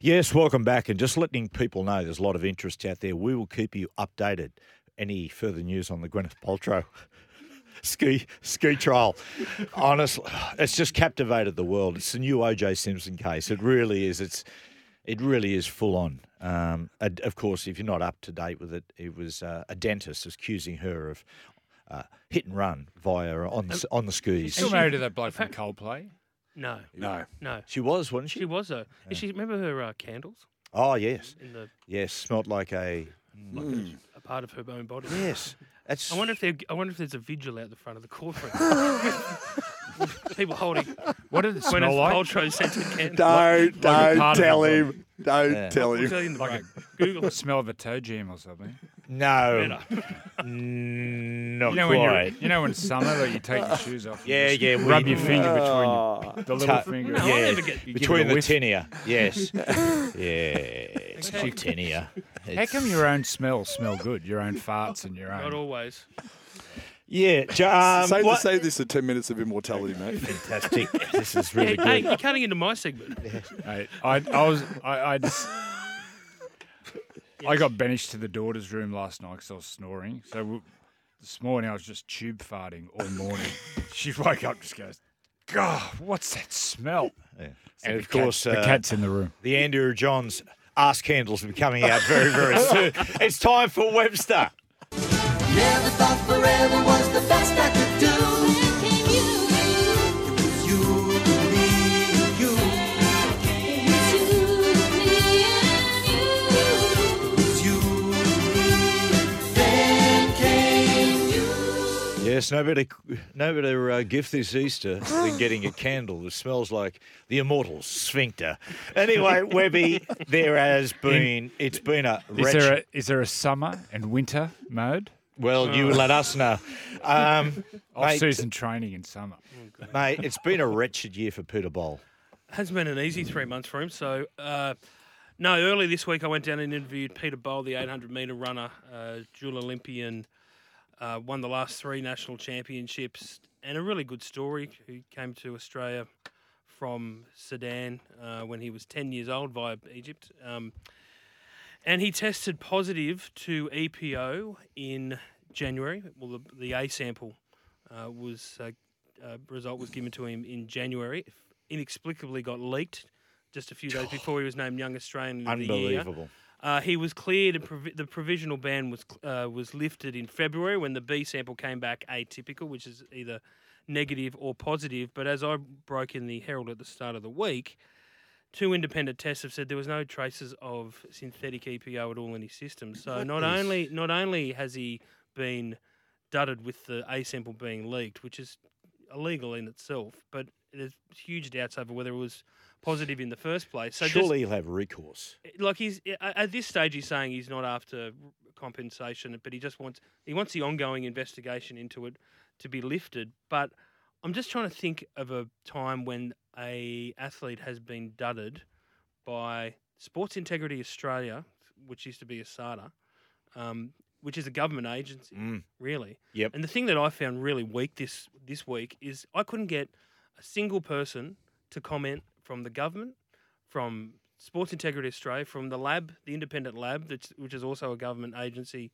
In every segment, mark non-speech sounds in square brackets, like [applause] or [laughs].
Yes, welcome back. And just letting people know there's a lot of interest out there. We will keep you updated. Any further news on the Gwyneth Paltrow [laughs] ski ski trial? Honestly, it's just captivated the world. It's the new O.J. Simpson case. It really is. It's it really is full on. Um, of course, if you're not up to date with it, it was uh, a dentist accusing her of uh, hit and run via on the, on the skis. Still married to that bloke from Coldplay? No, No. no. She was, wasn't she? She was a. Is she remember her uh, candles Oh yes, in the yes. Smelt like a a part of her own body? yes. That's I wonder if they. I wonder if there's a vigil out the front of the courtroom. [laughs] [laughs] People holding What did it Gwyneth smell like? Paltrow scented candles. Don't, Like a don't part of tell him. Don't Yeah. tell We'll him. tell you in the Like break. a- Google The smell of a toe jam or something. No, [laughs] not You know when you're, quite. you know when summer that you take your shoes off. and Yeah, just yeah, Rub we- your finger between your, the little Ta- finger. No, I'll yeah, never get- You give between a the whiff. tinea. Yes, [laughs] yeah, it's not tinea. How It's- come your own smells smell good? Your own farts and your own Not own. always. Yeah, j- um, Save, what- save this for 10 minutes of immortality, mate. fantastic. [laughs] This is Hey, really hey, good. you're cutting into my segment. Mate, I, I was, I, I just. I got banished to the daughter's room last night because I was snoring. So w- this morning I was just tube farting all morning. [laughs] she woke up just goes, God, what's that smell? Yeah. So And the of cat- course, the uh, cat's in the room. the Andrew Johns ass candles will be coming out very, very soon. [laughs] It's time for Webster. Never you. Yes, no better, no better uh, gift this Easter than getting a candle that smells like the immortal sphincter. Anyway, [laughs] Webby, there has been, it's been a Is wretched. there, a, is there a summer and winter mode? well, you let us know. Um, [laughs] Off mate, season training in summer. mate, it's been a wretched year for Peter Bol. Hasn't been an easy three months for him. So, uh, no, early this week I went down and interviewed Peter Bol, the 800 metre runner, uh, dual Olympian, uh, won the last three national championships, and a really good story. Who came to Australia from Sudan uh, when he was 10 years old via Egypt. Um, and he tested positive to EPO in January. Well, the, the A sample uh, was uh, uh, result was given to him in January. Inexplicably got leaked just a few days [sighs] before he was named Young Australian of the Year. Unbelievable. Uh, he was cleared, and provi- the provisional ban was uh, was lifted in February when the B sample came back atypical, which is either negative or positive. But as I broke in the Herald at the start of the week, two independent tests have said there was no traces of synthetic EPO at all in his system. So What not is- only not only has he been dudded with the A sample being leaked, which is illegal in itself, but there's huge doubts over whether it was positive in the first place. So just- Surely he'll have recourse. like he's at at this stage he's saying he's not after compensation but he just wants he wants the ongoing investigation into it to be lifted but i'm just trying to think of a time when a athlete has been dudded by sports integrity australia which used to be asada um, which is a government agency Mm. really Yep. and the thing that i found really weak this this week is i couldn't get a single person to comment from the government from Sports Integrity Australia, from the lab, the independent lab, which is also a government agency.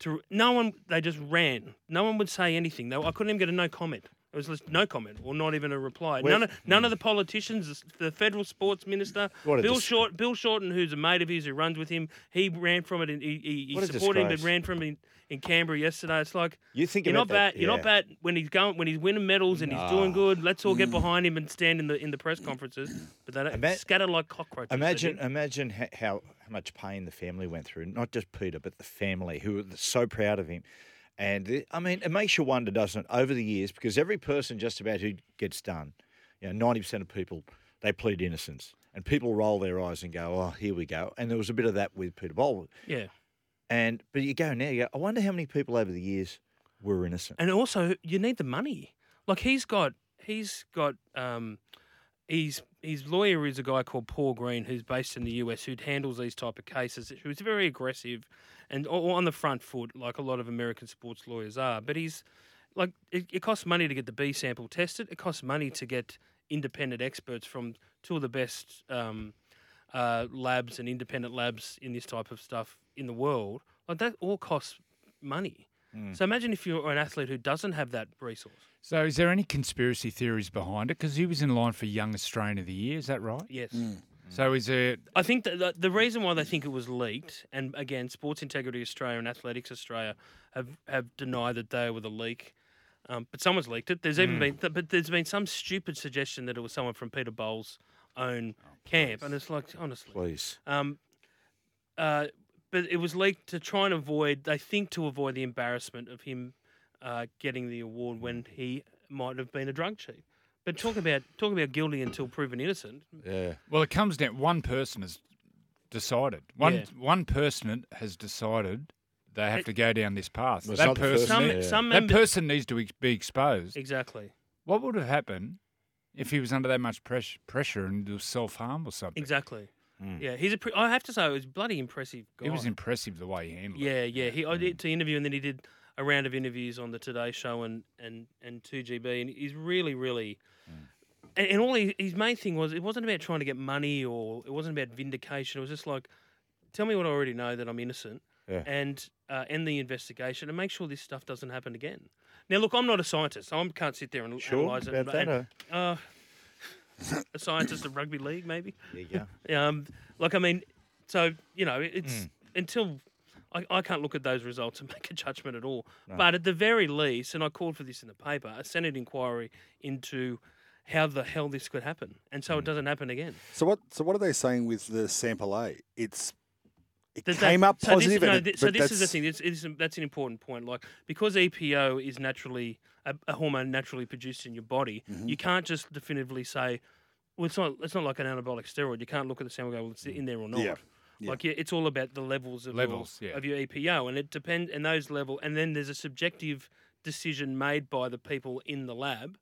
To no one, they just ran. No one would say anything. They, I couldn't even get a no comment. It was just no comment, or not even a reply. Well, none of none of the politicians, the federal sports minister, Bill dis- Short, Bill Shorten, who's a mate of his who runs with him, he ran from it and he, he, he supported him, but ran from it in, in Canberra yesterday. It's like You think you're not bad. You're not bad when he's going when he's winning medals and he's doing good. Let's all get mm. behind him and stand in the in the press conferences. But they don't Ima- scatter like cockroaches. Imagine, imagine how, how much pain the family went through. Not just Peter, but the family who were so proud of him. And I mean, it makes you wonder, doesn't it, over the years, because every person just about who gets done, you know, ninety percent of people they plead innocence, and people roll their eyes and go, "Oh, here we go." And there was a bit of that with Peter Bol. Yeah. And but you go now, you go, I wonder how many people over the years were innocent. And also, you need the money. Like he's got, he's got, um, he's his lawyer is a guy called Paul Green, who's based in the US, who handles these type of cases. Who's very aggressive, and on the front foot, like a lot of American sports lawyers are. But he's like, it, it costs money to get the B sample tested. It costs money to get independent experts from two of the best um, uh, labs and independent labs in this type of stuff in the world. Like that all costs money. So imagine if you're an athlete who doesn't have that resource. So, is there any conspiracy theories behind it? Because he was in line for Young Australian of the Year. Is that right? Yes. So, is it? I think that the, the reason why they think it was leaked, and again, Sports Integrity Australia and Athletics Australia have, have denied that they were the leak. Um, but someone's leaked it. There's even been, th- but there's been some stupid suggestion that it was someone from Peter Bol's own camp, and it's like honestly, Please. um, uh, but it was leaked to try and avoid. They think to avoid the embarrassment of him uh, getting the award when he might have been a drug cheat. But talk [sighs] about talk about guilty until proven innocent. Yeah. Well, it comes down. One person has decided. One Yeah. one person has decided they have It- to go down this path. Well, that person, Some Yeah. some that member- person needs to be exposed. exactly. What would have happened if he was under that much pressure, pressure and it self harm or something? Exactly. Mm. Yeah, he's a. Pre- I have to say, it was a bloody impressive. Guy. It was impressive the way he handled it. Yeah, yeah. He I did to interview, and then he did a round of interviews on the Today Show and and and two GB, and he's really, really. And, and all he, his main thing was, it wasn't about trying to get money or it wasn't about vindication. It was just like, tell me what I already know that I'm innocent, Yeah. and uh, end the investigation and make sure this stuff doesn't happen again. Now, look, I'm not a scientist. So I can't sit there and Sure analyze it. about and- that, and- uh, a scientist of rugby league, maybe. There you go. Um, like I mean, so you know, it's until I, I can't look at those results and [laughs] make a judgment at all. But at the very least, and I called for this in the paper, a Senate inquiry into how the hell this could happen, and so it doesn't happen again. So what? So what are they saying with the sample A? It's it That- that- came up so positive. This, no, and it- thi- so this is the thing. It's, it's, that's an important point. Like because EPO is naturally a, a hormone naturally produced in your body, Mm-hmm. you can't just definitively say, well, it's not. It's not like an anabolic steroid. You can't look at the sample and go, well, it's in there or not. Yeah, yeah. Like yeah, it's all about the levels of Levels, your, yeah. of your EPO, and it depends. And those level, and then there's a subjective decision made by the people in the lab,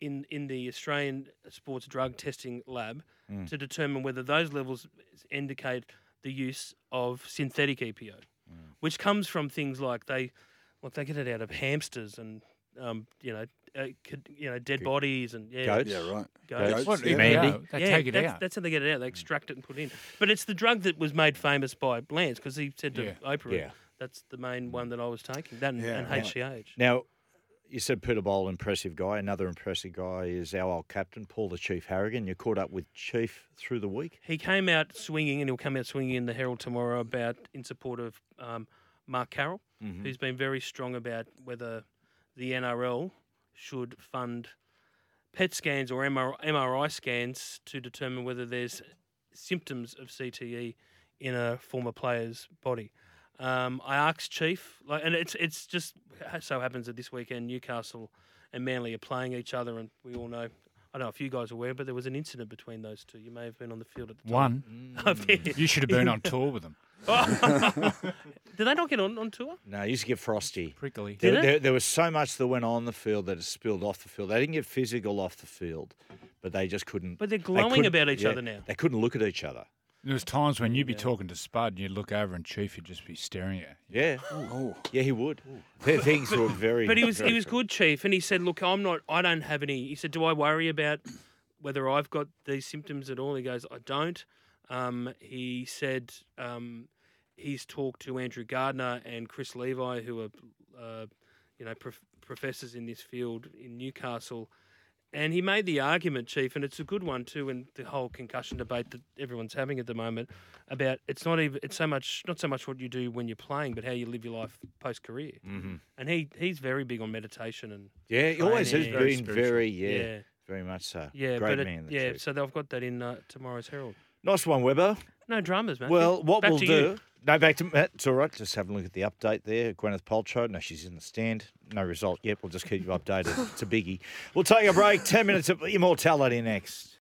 in in the Australian Sports Drug Testing Lab, Mm. to determine whether those levels indicate the use of synthetic EPO, Mm. which comes from things like they, like they get it out of hamsters and um, you know, uh, could, you know, dead bodies and yeah, Goats. Yeah, right. goats. Goats, What, yeah. Mandy. EPO? They yeah, take it that's, out. that's how they get it out. They extract it and put it in. But it's the drug that was made famous by Lance because he said to Yeah. Oprah, Yeah. "That's the main one that I was taking." That and, Yeah, and right. HGH. Now, you said Peter Bol, impressive guy. Another impressive guy is our old captain, Paul the Chief Harragan. You caught up with Chief through the week. He came out swinging, and he'll come out swinging in the Herald tomorrow about in support of um, Mark Carroll, Mm-hmm. who's been very strong about whether the NRL should fund PET scans or MRI scans to determine whether there's symptoms of CTE in a former player's body. Um, I asked Chief, like, and it's it's just so happens that this weekend Newcastle and Manly are playing each other, and we all know. I don't know if you guys are aware, but there was an incident between those two. You may have been on the field at the time. One. [laughs] Up there. You should have been on tour with them. [laughs] [laughs] Did they not get on, on tour? No, he used to get frosty. Prickly. There, Did it? there, there was so much that went on in the field that it spilled off the field. They didn't get physical off the field, but they just couldn't. But they're glowing couldn't- about each yeah, other now. They couldn't look at each other. There was times when you'd be talking to Spud and you'd look over and Chief would just be staring at you. Yeah, Oh, yeah, he would. Th- Things were very. But he was very he was good. good, chief, and he said, "Look, I'm not. I don't have any." He said, "Do I worry about whether I've got these symptoms at all?" He goes, "I don't." Um, he said um, he's talked to Andrew Gardner and Chris Levi, who are uh, you know prof- professors in this field in Newcastle. And he made the argument, Chief, and it's a good one too, in the whole concussion debate that everyone's having at the moment about it's not even it's so much not so much what you do when you're playing, but how you live your life post career. Mm-hmm. And he he's very big on meditation and Yeah, he always has. Very been spiritual. very, yeah, Yeah. very much so. yeah, great but it- man. the yeah. Chief. So they've got that in uh, tomorrow's Herald. nice one, Weber. No dramas, man. Well, what Back we'll to do. you. No, back to Matt. It's all right. Just have a look at the update there. Gwyneth Paltrow. No, she's in the stand. No result yet. We'll just keep you updated. it's a biggie. We'll take a break. 10 minutes of immortality next.